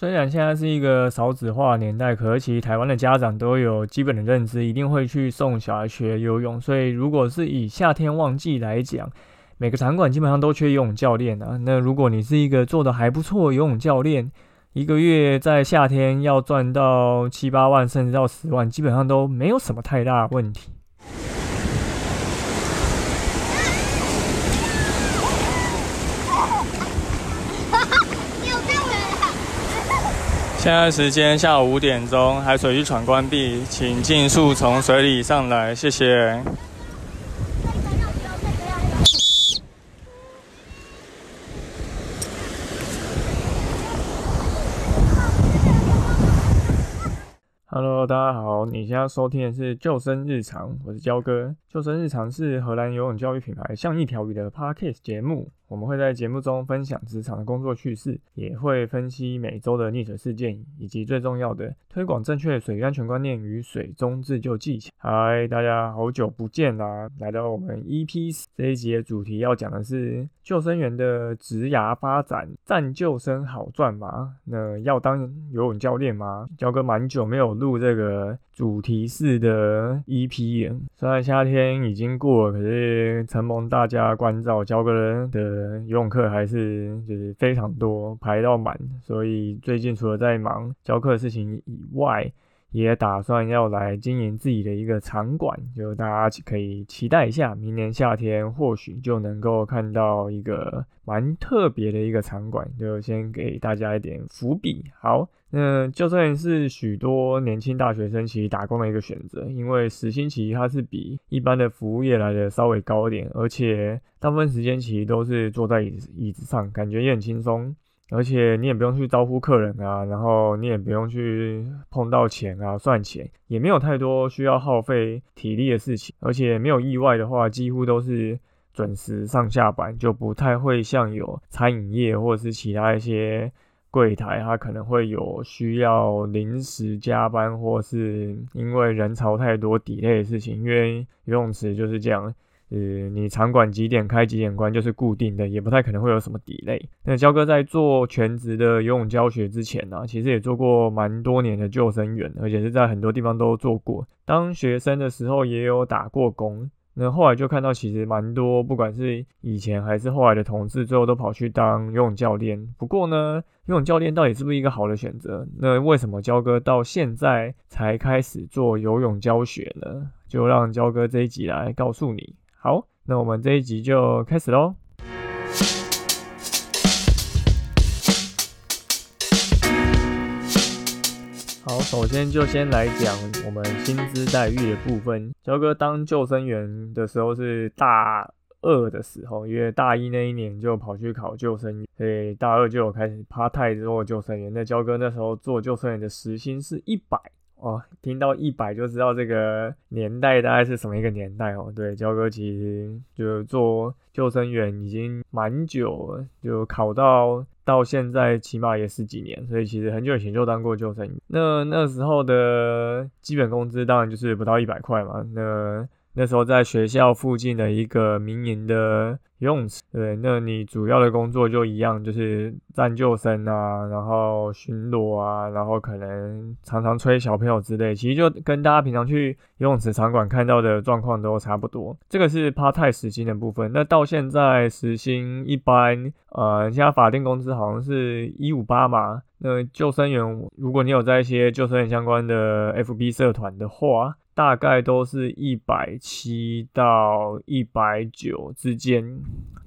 虽然现在是一个少子化年代，可是其实台湾的家长都有基本的认知，一定会去送小孩学游泳。所以如果是以夏天旺季来讲，每个场馆基本上都缺游泳教练啊。那如果你是一个做的还不错游泳教练，一个月在夏天要赚到七八万，甚至到十万，基本上都没有什么太大问题。现在时间下午五点钟，海水浴场关闭，请尽速从水里上来，谢谢。Hello，大家好，你现在收听的是救生日常，我是焦哥。救生日常是荷兰游泳教育品牌像一条鱼的 Podcast 节目。我们会在节目中分享职场的工作趣事，也会分析每周的溺水事件，以及最重要的推广正确水安全观念与水中自救技巧。嗨，大家好久不见啦！来到我们 EP 这一集的主题，要讲的是救生员的职涯发展，战救生好赚吗？那要当游泳教练吗？教哥蛮久没有录这个。主题式的 EP，虽然夏天已经过了，可是承蒙大家关照，教个人的游泳课还是就是非常多，排到满。所以最近除了在忙教课的事情以外，也打算要来经营自己的一个场馆，就大家可以期待一下，明年夏天或许就能够看到一个蛮特别的一个场馆，就先给大家一点伏笔。好。那就算是许多年轻大学生其实打工的一个选择，因为时薪其实它是比一般的服务业来的稍微高一点，而且大部分时间其实都是坐在椅子椅子上，感觉也很轻松，而且你也不用去招呼客人啊，然后你也不用去碰到钱啊算钱，也没有太多需要耗费体力的事情，而且没有意外的话，几乎都是准时上下班，就不太会像有餐饮业或者是其他一些。柜台他可能会有需要临时加班，或是因为人潮太多抵赖的事情。因为游泳池就是这样，呃，你场馆几点开几点关就是固定的，也不太可能会有什么抵赖。那焦哥在做全职的游泳教学之前呢，其实也做过蛮多年的救生员，而且是在很多地方都做过。当学生的时候也有打过工。那后来就看到，其实蛮多，不管是以前还是后来的同事，最后都跑去当游泳教练。不过呢，游泳教练到底是不是一个好的选择？那为什么焦哥到现在才开始做游泳教学呢？就让焦哥这一集来告诉你。好，那我们这一集就开始喽。首先就先来讲我们薪资待遇的部分。焦哥当救生员的时候是大二的时候，因为大一那一年就跑去考救生员，所以大二就有开始趴太做救生员。那焦哥那时候做救生员的时薪是一百。哦，听到一百就知道这个年代大概是什么一个年代哦。对，焦哥其实就做救生员已经蛮久了，就考到到现在起码也十几年，所以其实很久以前就当过救生员。那那时候的基本工资当然就是不到一百块嘛。那那时候在学校附近的一个民营的游泳池，对，那你主要的工作就一样，就是站救生啊，然后巡逻啊，然后可能常常催小朋友之类，其实就跟大家平常去游泳池场馆看到的状况都差不多。这个是趴泰时薪的部分。那到现在时薪一般，呃，现在法定工资好像是一五八嘛。那救生员，如果你有在一些救生员相关的 FB 社团的话，大概都是一百七到一百九之间，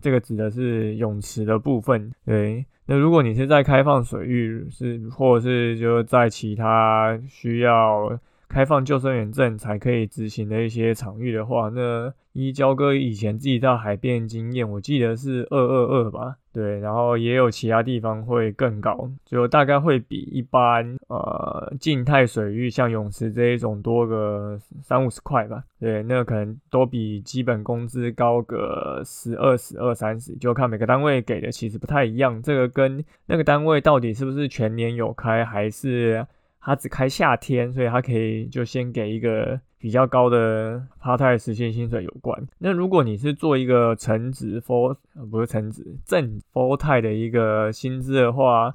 这个指的是泳池的部分。对，那如果你是在开放水域，是或者是就在其他需要。开放救生员证才可以执行的一些场域的话，那依焦哥以前自己到海边经验，我记得是二二二吧，对，然后也有其他地方会更高，就大概会比一般呃静态水域像泳池这一种多个三五十块吧，对，那可能都比基本工资高个十二十二三十，就看每个单位给的其实不太一样，这个跟那个单位到底是不是全年有开还是。他只开夏天，所以他可以就先给一个比较高的 part time 实现薪水有关。那如果你是做一个成职 full 不是成职正 full time 的一个薪资的话，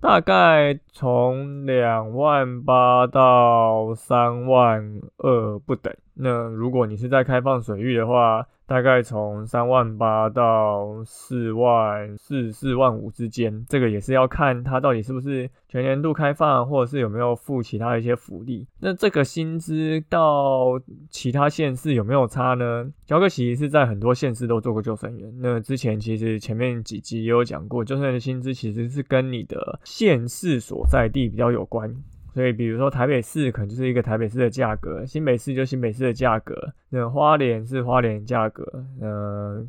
大概从两万八到三万二不等。那如果你是在开放水域的话，大概从三万八到四万四、四万五之间，这个也是要看它到底是不是全年度开放，或者是有没有付其他一些福利。那这个薪资到其他县市有没有差呢？乔哥其实是在很多县市都做过救生员。那之前其实前面几集也有讲过，救生员的薪资其实是跟你的县市所在地比较有关。所以，比如说台北市可能就是一个台北市的价格，新北市就新北市的价格，那花莲是花莲价格，呃，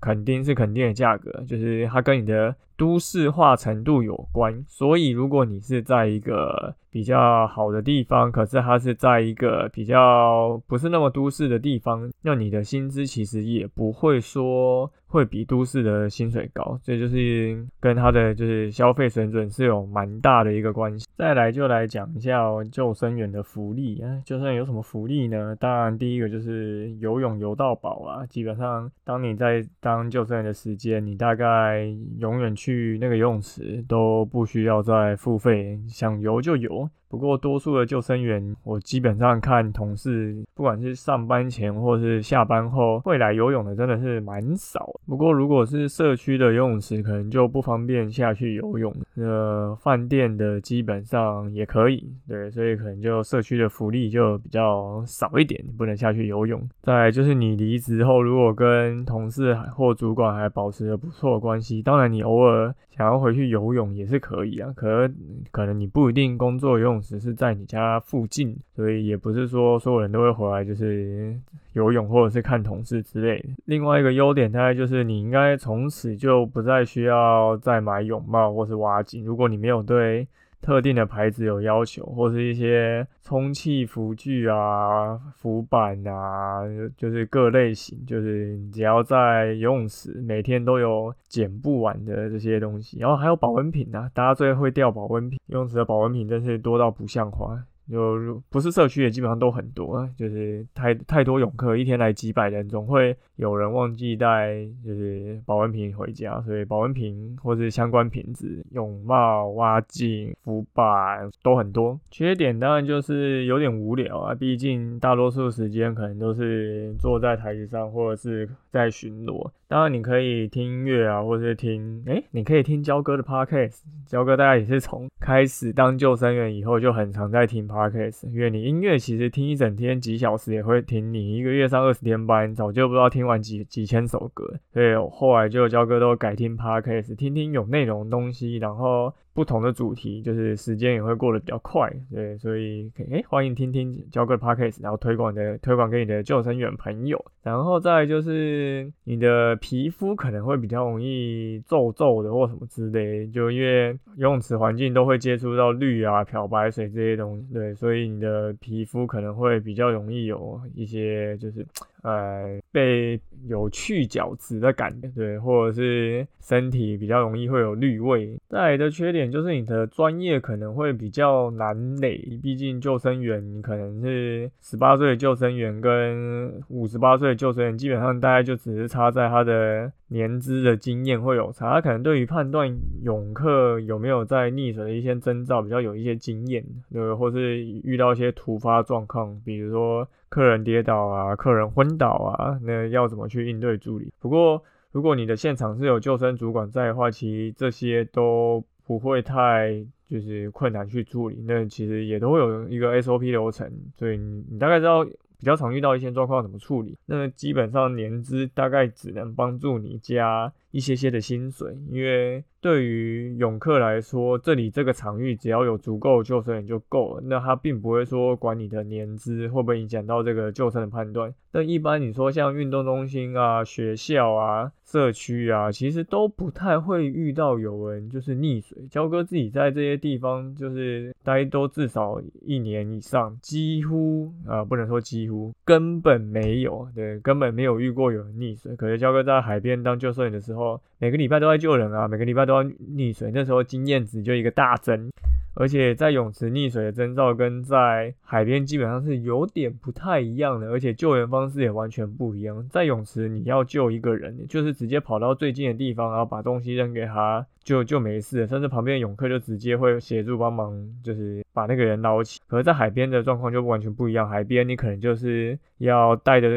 肯定是肯定的价格，就是它跟你的都市化程度有关。所以，如果你是在一个比较好的地方，可是它是在一个比较不是那么都市的地方，那你的薪资其实也不会说。会比都市的薪水高，这就是跟他的就是消费水准是有蛮大的一个关系。再来就来讲一下救生员的福利啊，救生员有什么福利呢？当然第一个就是游泳游到饱啊，基本上当你在当救生员的时间，你大概永远去去那个游泳池都不需要再付费，想游就游。不过，多数的救生员，我基本上看同事，不管是上班前或是下班后会来游泳的，真的是蛮少。不过，如果是社区的游泳池，可能就不方便下去游泳。呃，饭店的基本上也可以，对，所以可能就社区的福利就比较少一点，不能下去游泳。再就是你离职后，如果跟同事或主管还保持着不错的关系，当然你偶尔想要回去游泳也是可以啊。可可能你不一定工作游泳。只是在你家附近，所以也不是说所有人都会回来，就是游泳或者是看同事之类的。另外一个优点大概就是你应该从此就不再需要再买泳帽或是挖井，如果你没有对。特定的牌子有要求，或是一些充气浮具啊、浮板啊，就是各类型，就是只要在游泳池每天都有捡不完的这些东西，然后还有保温瓶啊，大家最会掉保温瓶，游泳池的保温瓶真是多到不像话。就不是社区也基本上都很多，就是太太多泳客，一天来几百人，总会有人忘记带就是保温瓶回家，所以保温瓶或是相关瓶子、泳帽、蛙镜、浮板都很多。缺点当然就是有点无聊啊，毕竟大多数时间可能都是坐在台子上或者是在巡逻。当然你可以听音乐啊，或者是听，哎，你可以听焦哥的 podcast。焦哥大家也是从开始当救生员以后就很常在听。Podcast，因为你音乐其实听一整天几小时也会听，你一个月上二十天班，早就不知道听完几几千首歌，所以后来就焦哥都改听 Podcast，听听有内容东西，然后。不同的主题，就是时间也会过得比较快，对，所以诶，欢迎听听教个 podcast，然后推广的推广给你的救生员朋友，然后再就是你的皮肤可能会比较容易皱皱的或什么之类，就因为游泳池环境都会接触到氯啊、漂白水这些东西，对，所以你的皮肤可能会比较容易有一些就是。呃，被有去角质的感觉，对，或者是身体比较容易会有绿味。再来的缺点就是你的专业可能会比较难累，毕竟救生员你可能是十八岁的救生员跟五十八岁的救生员，基本上大概就只是差在他的。年资的经验会有差，他可能对于判断泳客有没有在溺水的一些征兆比较有一些经验，对，或是遇到一些突发状况，比如说客人跌倒啊、客人昏倒啊，那要怎么去应对处理？不过如果你的现场是有救生主管在的话，其实这些都不会太就是困难去处理，那其实也都会有一个 SOP 流程，所以你你大概知道。比较常遇到一些状况怎么处理？那基本上年资大概只能帮助你加一些些的薪水，因为。对于泳客来说，这里这个场域只要有足够救生员就够了。那他并不会说管你的年资会不会影响到这个救生的判断。但一般你说像运动中心啊、学校啊、社区啊，其实都不太会遇到有人就是溺水。焦哥自己在这些地方就是待都至少一年以上，几乎啊不能说几乎，根本没有，对，根本没有遇过有人溺水。可是焦哥在海边当救生员的时候。每个礼拜都在救人啊，每个礼拜都要溺水，那时候经验值就一个大增。而且在泳池溺水的征兆跟在海边基本上是有点不太一样的，而且救援方式也完全不一样。在泳池你要救一个人，就是直接跑到最近的地方，然后把东西扔给他。就就没事，甚至旁边泳客就直接会协助帮忙，就是把那个人捞起。可是，在海边的状况就完全不一样，海边你可能就是要带着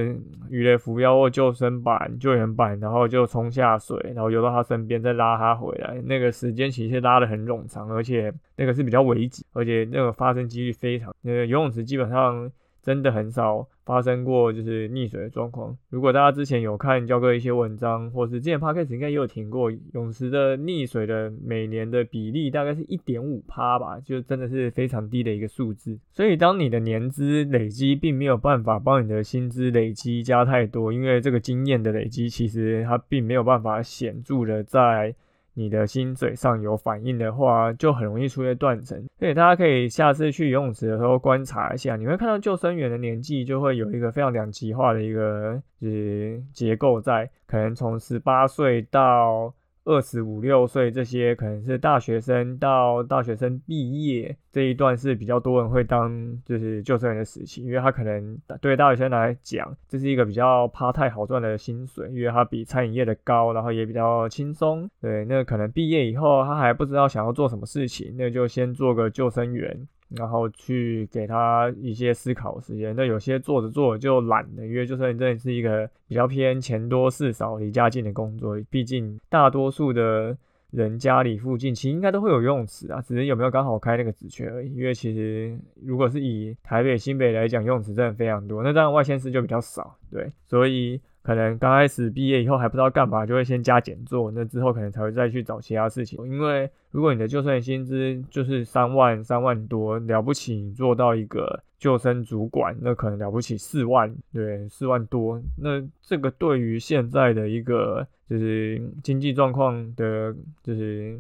鱼雷浮标或救生板、救援板，然后就冲下水，然后游到他身边再拉他回来。那个时间其实拉的很冗长，而且那个是比较危急，而且那个发生几率非常。那个游泳池基本上。真的很少发生过就是溺水的状况。如果大家之前有看教哥一些文章，或是之前 podcast 应该也有听过，泳池的溺水的每年的比例大概是一点五趴吧，就真的是非常低的一个数字。所以当你的年资累积并没有办法帮你的薪资累积加太多，因为这个经验的累积其实它并没有办法显著的在。你的心嘴上有反应的话，就很容易出现断层。所以大家可以下次去游泳池的时候观察一下，你会看到救生员的年纪就会有一个非常两极化的一个就是结构在，可能从十八岁到。二十五六岁这些可能是大学生到大学生毕业这一段是比较多人会当就是救生员的时期，因为他可能对大学生来讲这是一个比较趴太好赚的薪水，因为他比餐饮业的高，然后也比较轻松。对，那可能毕业以后他还不知道想要做什么事情，那就先做个救生员。然后去给他一些思考时间，那有些做着做着就懒了，因为就算你真的是一个比较偏钱多事少、离家近的工作，毕竟大多数的人家里附近其实应该都会有游泳池啊，只是有没有刚好开那个职缺而已。因为其实如果是以台北、新北来讲，游泳池真的非常多，那当然外县市就比较少，对，所以。可能刚开始毕业以后还不知道干嘛，就会先加减做，那之后可能才会再去找其他事情。因为如果你的救生员薪资就是三万三万多了不起，你做到一个救生主管，那可能了不起四万，对，四万多。那这个对于现在的一个就是经济状况的，就是。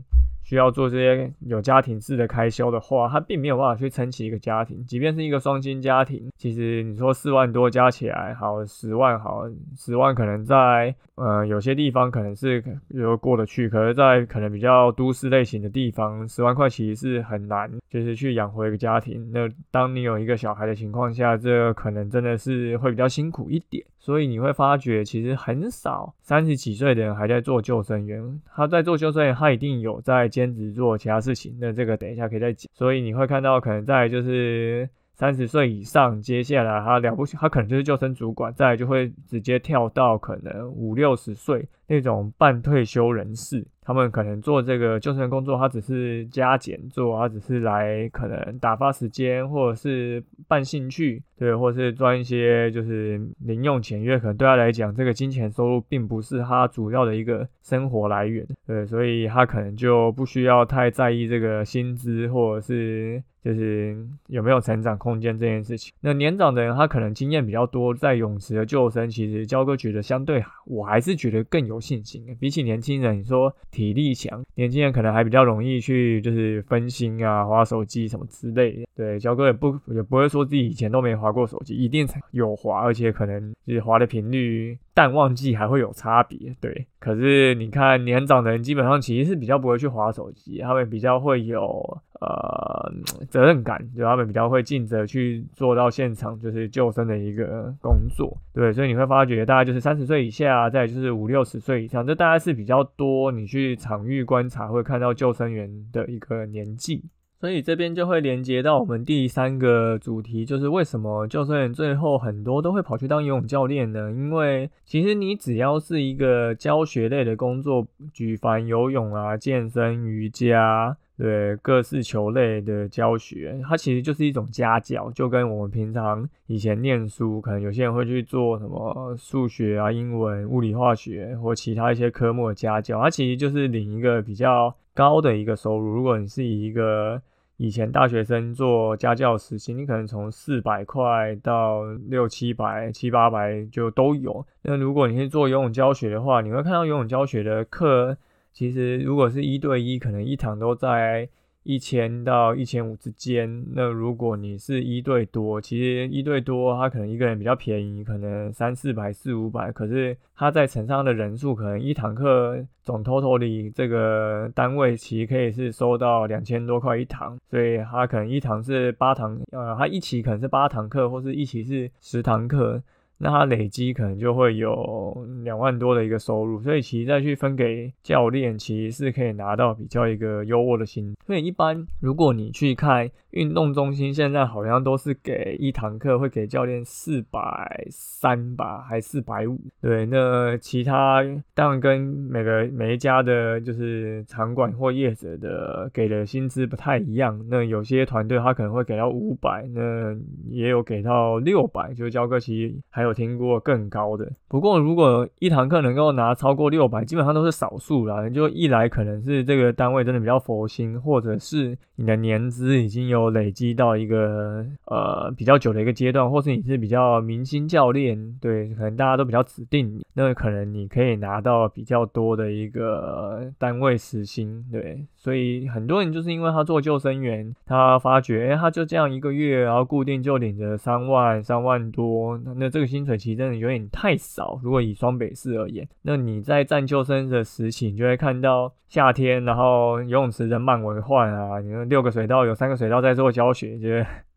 需要做这些有家庭式的开销的话，他并没有办法去撑起一个家庭。即便是一个双薪家庭，其实你说四万多加起来，好十万，好十万，可能在呃有些地方可能是有过得去，可是，在可能比较都市类型的地方，十万块其实是很难，就是去养活一个家庭。那当你有一个小孩的情况下，这可能真的是会比较辛苦一点。所以你会发觉，其实很少三十几岁的人还在做救生员。他在做救生员，他一定有在兼职做其他事情。那这个等一下可以再讲。所以你会看到，可能在就是三十岁以上，接下来他了不起，他可能就是救生主管，再就会直接跳到可能五六十岁那种半退休人士。他们可能做这个救生工作，他只是加减做，他只是来可能打发时间，或者是办兴趣，对，或是赚一些就是零用钱，因为可能对他来讲，这个金钱收入并不是他主要的一个生活来源，对，所以他可能就不需要太在意这个薪资，或者是就是有没有成长空间这件事情。那年长的人，他可能经验比较多，在泳池的救生，其实焦哥觉得相对，我还是觉得更有信心，比起年轻人，你说。体力强，年轻人可能还比较容易去就是分心啊，划手机什么之类的。对，焦哥也不也不会说自己以前都没划过手机，一定有划，而且可能就是划的频率。淡旺季还会有差别，对。可是你看年长的人，基本上其实是比较不会去划手机，他们比较会有呃责任感，就他们比较会尽责去做到现场就是救生的一个工作，对。所以你会发觉，大概就是三十岁以下，再就是五六十岁以上，这大概是比较多。你去场域观察会看到救生员的一个年纪。所以这边就会连接到我们第三个主题，就是为什么救生员最后很多都会跑去当游泳教练呢？因为其实你只要是一个教学类的工作，举凡游泳啊、健身、瑜伽，对各式球类的教学，它其实就是一种家教，就跟我们平常以前念书，可能有些人会去做什么数学啊、英文、物理、化学或其他一些科目的家教，它其实就是领一个比较高的一个收入。如果你是以一个以前大学生做家教实习，你可能从四百块到六七百、七八百就都有。那如果你是做游泳教学的话，你会看到游泳教学的课，其实如果是一对一，可能一堂都在。一千到一千五之间，那如果你是一对多，其实一对多，他可能一个人比较便宜，可能三四百、四五百，可是他在乘上的人数，可能一堂课总 total 里这个单位其实可以是收到两千多块一堂，所以他可能一堂是八堂，呃，他一期可能是八堂课，或是一期是十堂课。那他累积可能就会有两万多的一个收入，所以其实再去分给教练，其实是可以拿到比较一个优渥的薪。所以一般如果你去开运动中心，现在好像都是给一堂课会给教练四百三吧，还四百五。对，那其他当然跟每个每一家的就是场馆或业者的给的薪资不太一样。那有些团队他可能会给到五百，那也有给到六百，就是教课其实还有听过更高的。不过如果一堂课能够拿超过六百，基本上都是少数啦。就一来可能是这个单位真的比较佛心，或者是你的年资已经有有累积到一个呃比较久的一个阶段，或是你是比较明星教练，对，可能大家都比较指定你，那可能你可以拿到比较多的一个单位时薪，对。所以很多人就是因为他做救生员，他发觉，哎，他就这样一个月，然后固定就领着三万、三万多，那这个薪水其实真的有点太少。如果以双北市而言，那你在站救生的时期，你就会看到夏天，然后游泳池人满为患啊，你说六个水道有三个水道在做教学，就。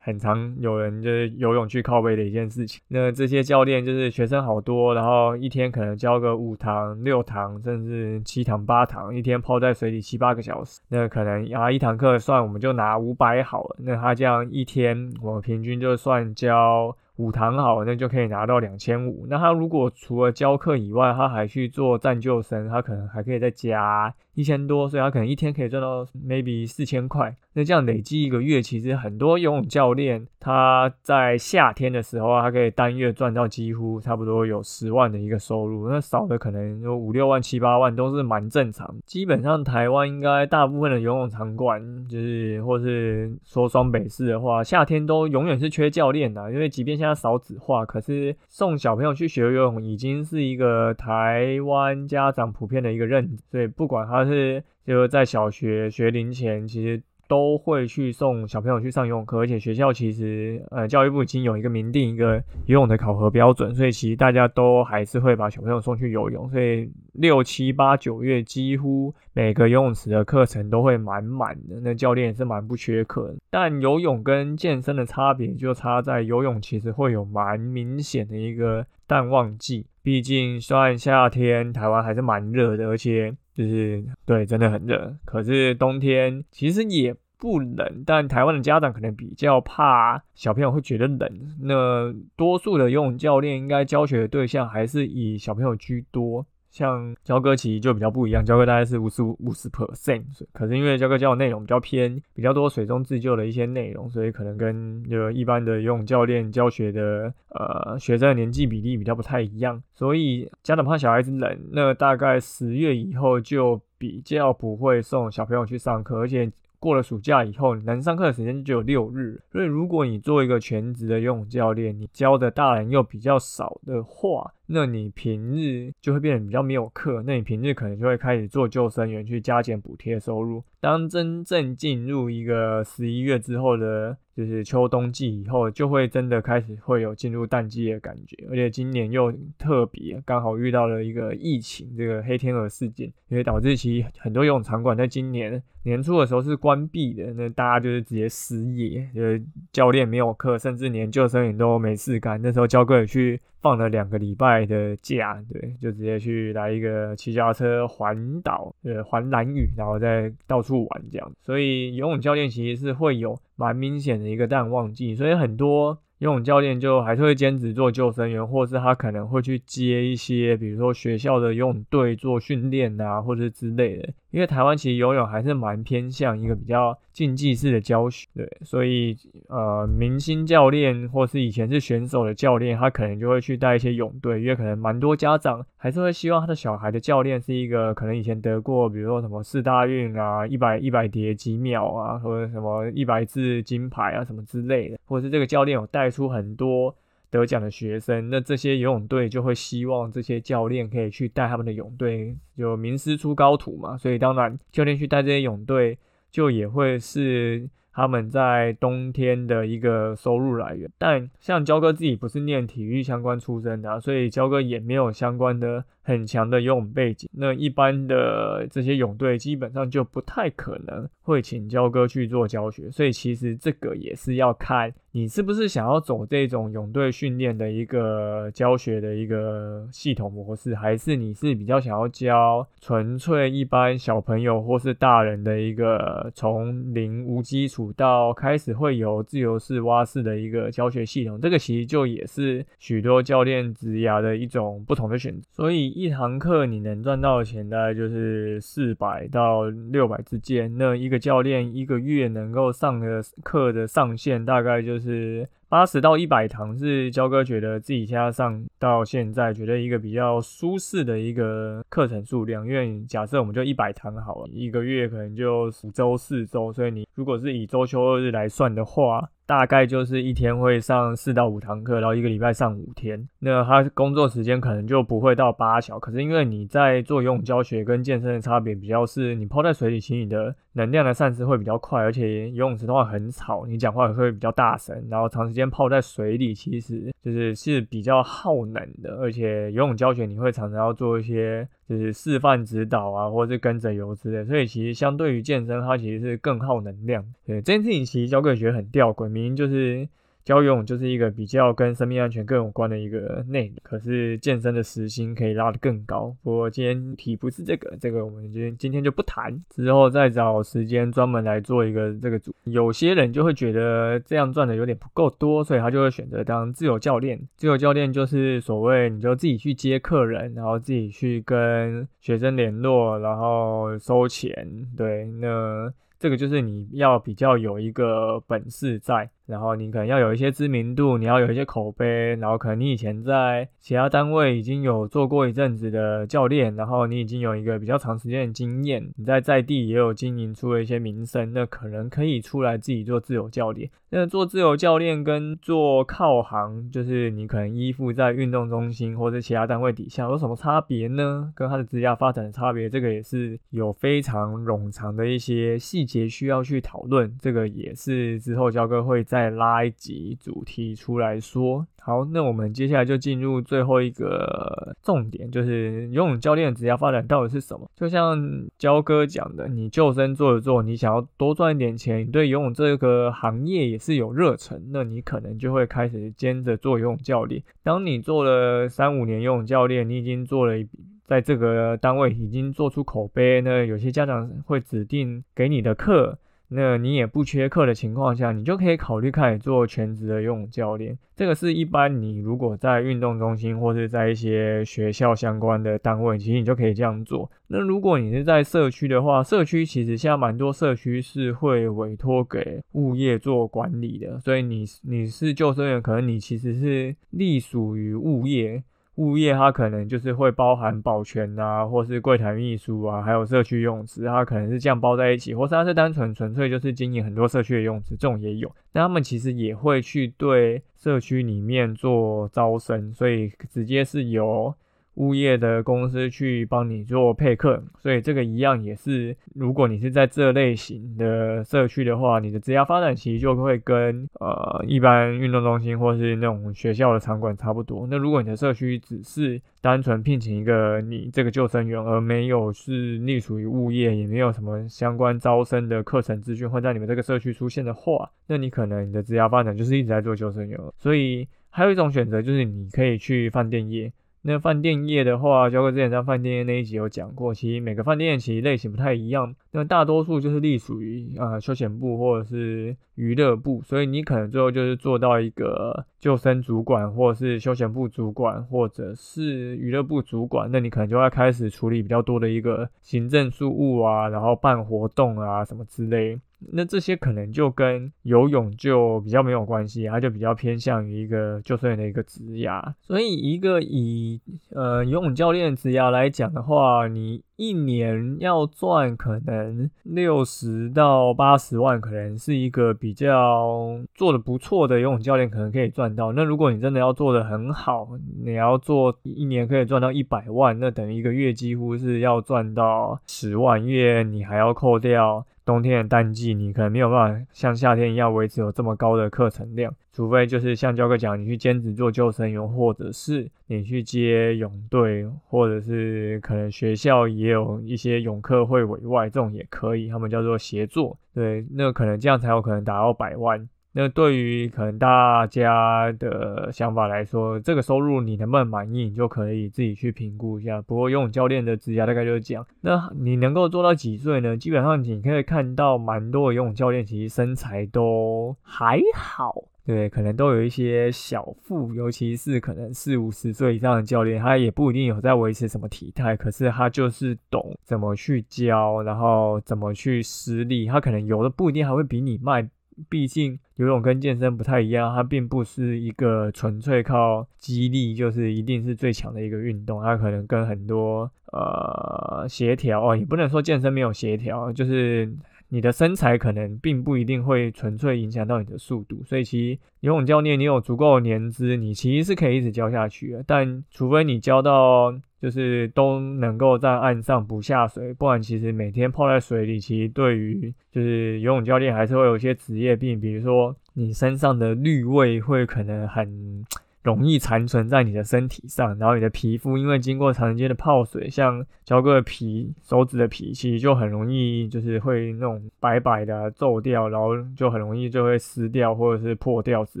很常有人就是游泳去靠背的一件事情。那这些教练就是学生好多，然后一天可能教个五堂、六堂，甚至七堂、八堂，一天泡在水里七八个小时。那可能啊一堂课算我们就拿五百好了。那他这样一天，我平均就算教。五堂好，那就可以拿到两千五。那他如果除了教课以外，他还去做战救生，他可能还可以再加一千多，所以他可能一天可以赚到 maybe 四千块。那这样累积一个月，其实很多游泳教练他在夏天的时候，他可以单月赚到几乎差不多有十万的一个收入。那少的可能有五六万、七八万都是蛮正常。基本上台湾应该大部分的游泳场馆，就是或是说双北市的话，夏天都永远是缺教练的，因为即便现在少子化，可是送小朋友去学游泳已经是一个台湾家长普遍的一个认知，所以不管他但是就在小学学龄前，其实。都会去送小朋友去上游泳课，而且学校其实呃教育部已经有一个明定一个游泳的考核标准，所以其实大家都还是会把小朋友送去游泳。所以六七八九月几乎每个游泳池的课程都会满满的，那教练也是蛮不缺课。但游泳跟健身的差别就差在游泳其实会有蛮明显的一个淡旺季，毕竟虽然夏天台湾还是蛮热的，而且就是对真的很热，可是冬天其实也。不冷，但台湾的家长可能比较怕小朋友会觉得冷。那多数的游泳教练应该教学的对象还是以小朋友居多。像教哥其实就比较不一样，教哥大概是五十五五十 percent，可是因为教哥教的内容比较偏比较多水中自救的一些内容，所以可能跟就一般的游泳教练教学的呃学生的年纪比例比较不太一样。所以家长怕小孩子冷，那大概十月以后就比较不会送小朋友去上课，而且。过了暑假以后，能上课的时间就只有六日，所以如果你做一个全职的游泳教练，你教的大人又比较少的话。那你平日就会变得比较没有课，那你平日可能就会开始做救生员去加减补贴收入。当真正进入一个十一月之后的，就是秋冬季以后，就会真的开始会有进入淡季的感觉。而且今年又特别刚好遇到了一个疫情，这个黑天鹅事件，也导致其很多游泳场馆在今年年初的时候是关闭的，那大家就是直接失业，就是教练没有课，甚至连救生员都没事干。那时候教课也去。放了两个礼拜的假，对，就直接去来一个骑脚踏车环岛，呃，环蓝屿，然后再到处玩这样。所以游泳教练其实是会有蛮明显的一个淡旺季，所以很多。游泳教练就还是会兼职做救生员，或是他可能会去接一些，比如说学校的游泳队做训练啊，或者之类的。因为台湾其实游泳还是蛮偏向一个比较竞技式的教学，对，所以呃，明星教练或是以前是选手的教练，他可能就会去带一些泳队，因为可能蛮多家长还是会希望他的小孩的教练是一个可能以前得过，比如说什么四大运啊，一百一百蝶几秒啊，或者什么一百次金牌啊什么之类的，或者是这个教练有带。出很多得奖的学生，那这些游泳队就会希望这些教练可以去带他们的泳队，就名师出高徒嘛。所以当然，教练去带这些泳队，就也会是他们在冬天的一个收入来源。但像焦哥自己不是念体育相关出身的，所以焦哥也没有相关的很强的游泳背景，那一般的这些泳队基本上就不太可能会请教哥去做教学，所以其实这个也是要看你是不是想要走这种泳队训练的一个教学的一个系统模式，还是你是比较想要教纯粹一般小朋友或是大人的一个从零无基础到开始会有自由式蛙式的一个教学系统，这个其实就也是许多教练职涯的一种不同的选择，所以。一堂课你能赚到的钱大概就是四百到六百之间。那一个教练一个月能够上的课的上限大概就是八十到一百堂，是焦哥觉得自己现在上到现在觉得一个比较舒适的一个课程数量。因为假设我们就一百堂好了，一个月可能就五周四周，所以你如果是以周休二日来算的话。大概就是一天会上四到五堂课，然后一个礼拜上五天。那他工作时间可能就不会到八小，可是因为你在做游泳教学跟健身的差别比较是，你泡在水里，其实你的能量的散失会比较快，而且游泳池的话很吵，你讲话也会比较大声，然后长时间泡在水里，其实就是是比较耗能的。而且游泳教学你会常常要做一些就是示范指导啊，或者是跟着游之类，所以其实相对于健身，它其实是更耗能量。对这件事情，其实教课学很吊诡。明明就是教游泳，就是一个比较跟生命安全更有关的一个内容。可是健身的时薪可以拉得更高。不过今天题不是这个，这个我们今今天就不谈，之后再找时间专门来做一个这个组。有些人就会觉得这样赚的有点不够多，所以他就会选择当自由教练。自由教练就是所谓你就自己去接客人，然后自己去跟学生联络，然后收钱。对，那。这个就是你要比较有一个本事在。然后你可能要有一些知名度，你要有一些口碑，然后可能你以前在其他单位已经有做过一阵子的教练，然后你已经有一个比较长时间的经验，你在在地也有经营出了一些名声，那可能可以出来自己做自由教练。那做自由教练跟做靠行，就是你可能依附在运动中心或者其他单位底下有什么差别呢？跟他的职业发展的差别，这个也是有非常冗长的一些细节需要去讨论。这个也是之后教哥会在。再拉一集主题出来说，好，那我们接下来就进入最后一个重点，就是游泳教练的职业发展到底是什么？就像焦哥讲的，你救生做着做，你想要多赚一点钱，你对游泳这个行业也是有热忱，那你可能就会开始兼着做游泳教练。当你做了三五年游泳教练，你已经做了一在这个单位已经做出口碑，那有些家长会指定给你的课。那你也不缺课的情况下，你就可以考虑开始做全职的游泳教练。这个是一般你如果在运动中心或是在一些学校相关的单位，其实你就可以这样做。那如果你是在社区的话，社区其实现在蛮多社区是会委托给物业做管理的，所以你你是救生员，可能你其实是隶属于物业。物业它可能就是会包含保全啊，或是柜台秘书啊，还有社区用池，它可能是这样包在一起，或是它是单纯纯粹就是经营很多社区的用池，这种也有。那他们其实也会去对社区里面做招生，所以直接是由。物业的公司去帮你做配客，所以这个一样也是，如果你是在这类型的社区的话，你的职业发展其实就会跟呃一般运动中心或是那种学校的场馆差不多。那如果你的社区只是单纯聘请一个你这个救生员，而没有是隶属于物业，也没有什么相关招生的课程资讯会在你们这个社区出现的话，那你可能你的职业发展就是一直在做救生员。所以还有一种选择就是你可以去饭店业。那饭店业的话，教哥之前在饭店业那一集有讲过，其实每个饭店其实类型不太一样。那大多数就是隶属于啊休闲部或者是娱乐部，所以你可能最后就是做到一个救生主管，或者是休闲部主管，或者是娱乐部主管。那你可能就要开始处理比较多的一个行政事务啊，然后办活动啊什么之类。那这些可能就跟游泳就比较没有关系，它就比较偏向于一个救生员的一个职涯。所以一个以呃游泳教练职涯来讲的话，你。一年要赚可能六十到八十万，可能是一个比较做的不错的游泳教练，可能可以赚到。那如果你真的要做的很好，你要做一年可以赚到一百万，那等于一个月几乎是要赚到十万，因为你还要扣掉冬天的淡季，你可能没有办法像夏天一样维持有这么高的课程量，除非就是像教哥讲，你去兼职做救生员，或者是你去接泳队，或者是可能学校也有一些泳课会委外，这种也可以，他们叫做协作，对，那可能这样才有可能达到百万。那对于可能大家的想法来说，这个收入你能不能满意，你就可以自己去评估一下。不过游泳教练的职业大概就是这样。那你能够做到几岁呢？基本上你可以看到蛮多游泳教练，其实身材都还好，对，可能都有一些小腹，尤其是可能四五十岁以上的教练，他也不一定有在维持什么体态，可是他就是懂怎么去教，然后怎么去施力，他可能游的不一定还会比你慢。毕竟游泳跟健身不太一样，它并不是一个纯粹靠肌力，就是一定是最强的一个运动。它可能跟很多呃协调哦，也不能说健身没有协调，就是你的身材可能并不一定会纯粹影响到你的速度。所以其实游泳教练你有足够的年资，你其实是可以一直教下去的。但除非你教到。就是都能够在岸上不下水，不然其实每天泡在水里，其实对于就是游泳教练还是会有一些职业病，比如说你身上的氯味会可能很容易残存在你的身体上，然后你的皮肤因为经过长时间的泡水，像脚个皮、手指的皮，其实就很容易就是会那种白白的皱掉，然后就很容易就会撕掉或者是破掉之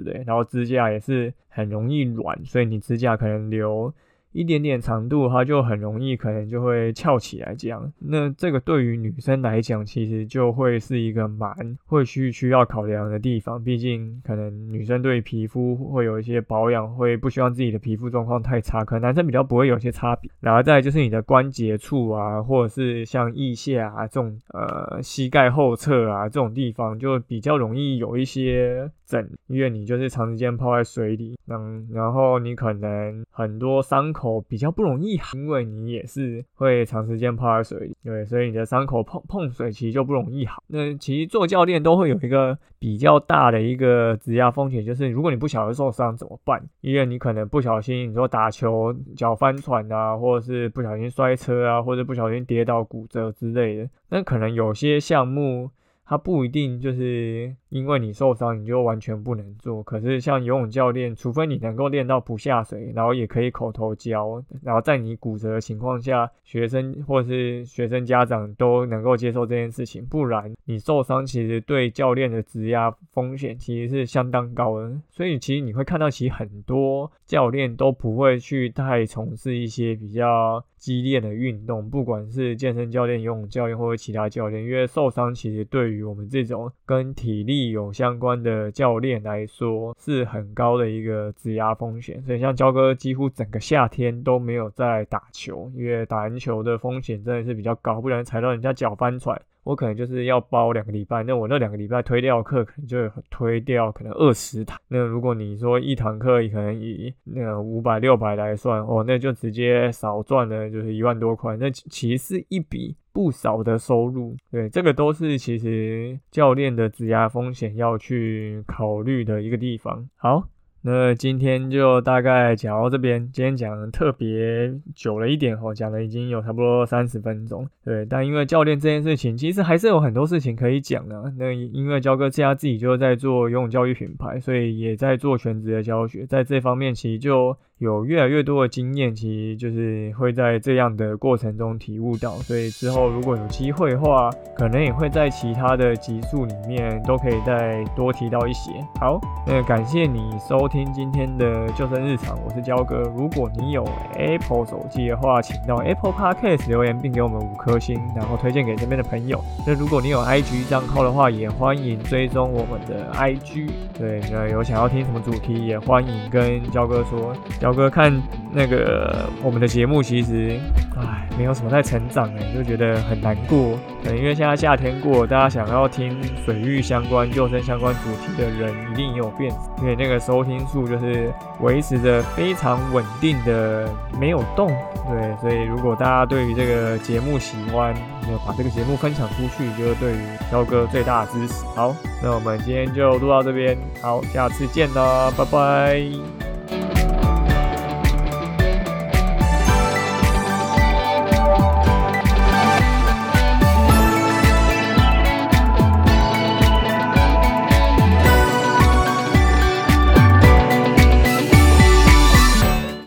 类，然后指甲也是很容易软，所以你指甲可能留。一点点长度，它就很容易可能就会翘起来，这样。那这个对于女生来讲，其实就会是一个蛮会需需要考量的地方。毕竟可能女生对皮肤会有一些保养，会不希望自己的皮肤状况太差。可能男生比较不会有些差别。然后再就是你的关节处啊，或者是像腋下啊这种呃膝盖后侧啊这种地方，就比较容易有一些疹，因为你就是长时间泡在水里，嗯，然后你可能很多伤口。口比较不容易好，因为你也是会长时间泡在水里，对，所以你的伤口碰碰水其实就不容易好。那其实做教练都会有一个比较大的一个指压风险，就是如果你不小心受伤怎么办？因为你可能不小心，你说打球脚翻船啊，或者是不小心摔车啊，或者不小心跌倒骨折之类的，那可能有些项目。它不一定就是因为你受伤你就完全不能做，可是像游泳教练，除非你能够练到不下水，然后也可以口头教，然后在你骨折的情况下，学生或是学生家长都能够接受这件事情，不然你受伤其实对教练的职压风险其实是相当高的。所以其实你会看到，其实很多教练都不会去太从事一些比较。激烈的运动，不管是健身教练、游泳教练或者其他教练，因为受伤其实对于我们这种跟体力有相关的教练来说是很高的一个质押风险。所以像焦哥几乎整个夏天都没有在打球，因为打篮球的风险真的是比较高，不然踩到人家脚翻船。我可能就是要包两个礼拜，那我那两个礼拜推掉课，可能就推掉可能二十堂。那如果你说一堂课可能以那个五百六百来算，哦，那就直接少赚了就是一万多块，那其实是一笔不少的收入。对，这个都是其实教练的质押风险要去考虑的一个地方。好。那今天就大概讲到这边，今天讲的特别久了一点哦，讲了已经有差不多三十分钟。对，但因为教练这件事情，其实还是有很多事情可以讲的。那因为焦哥自家自己就在做游泳教育品牌，所以也在做全职的教学，在这方面其实就。有越来越多的经验，其实就是会在这样的过程中体悟到，所以之后如果有机会的话，可能也会在其他的集数里面都可以再多提到一些。好，那感谢你收听今天的救生日常，我是焦哥。如果你有 Apple 手机的话，请到 Apple Podcast 留言并给我们五颗星，然后推荐给身边的朋友。那如果你有 IG 账号的话，也欢迎追踪我们的 IG。对，那有想要听什么主题，也欢迎跟焦哥说。焦涛哥看那个我们的节目，其实唉，没有什么在成长哎，就觉得很难过。可能因为现在夏天过，大家想要听水域相关、救生相关主题的人一定也有变，因为那个收听数就是维持着非常稳定的没有动。对，所以如果大家对于这个节目喜欢，就把这个节目分享出去，就是对于涛哥最大的支持。好，那我们今天就录到这边，好，下次见啦，拜拜。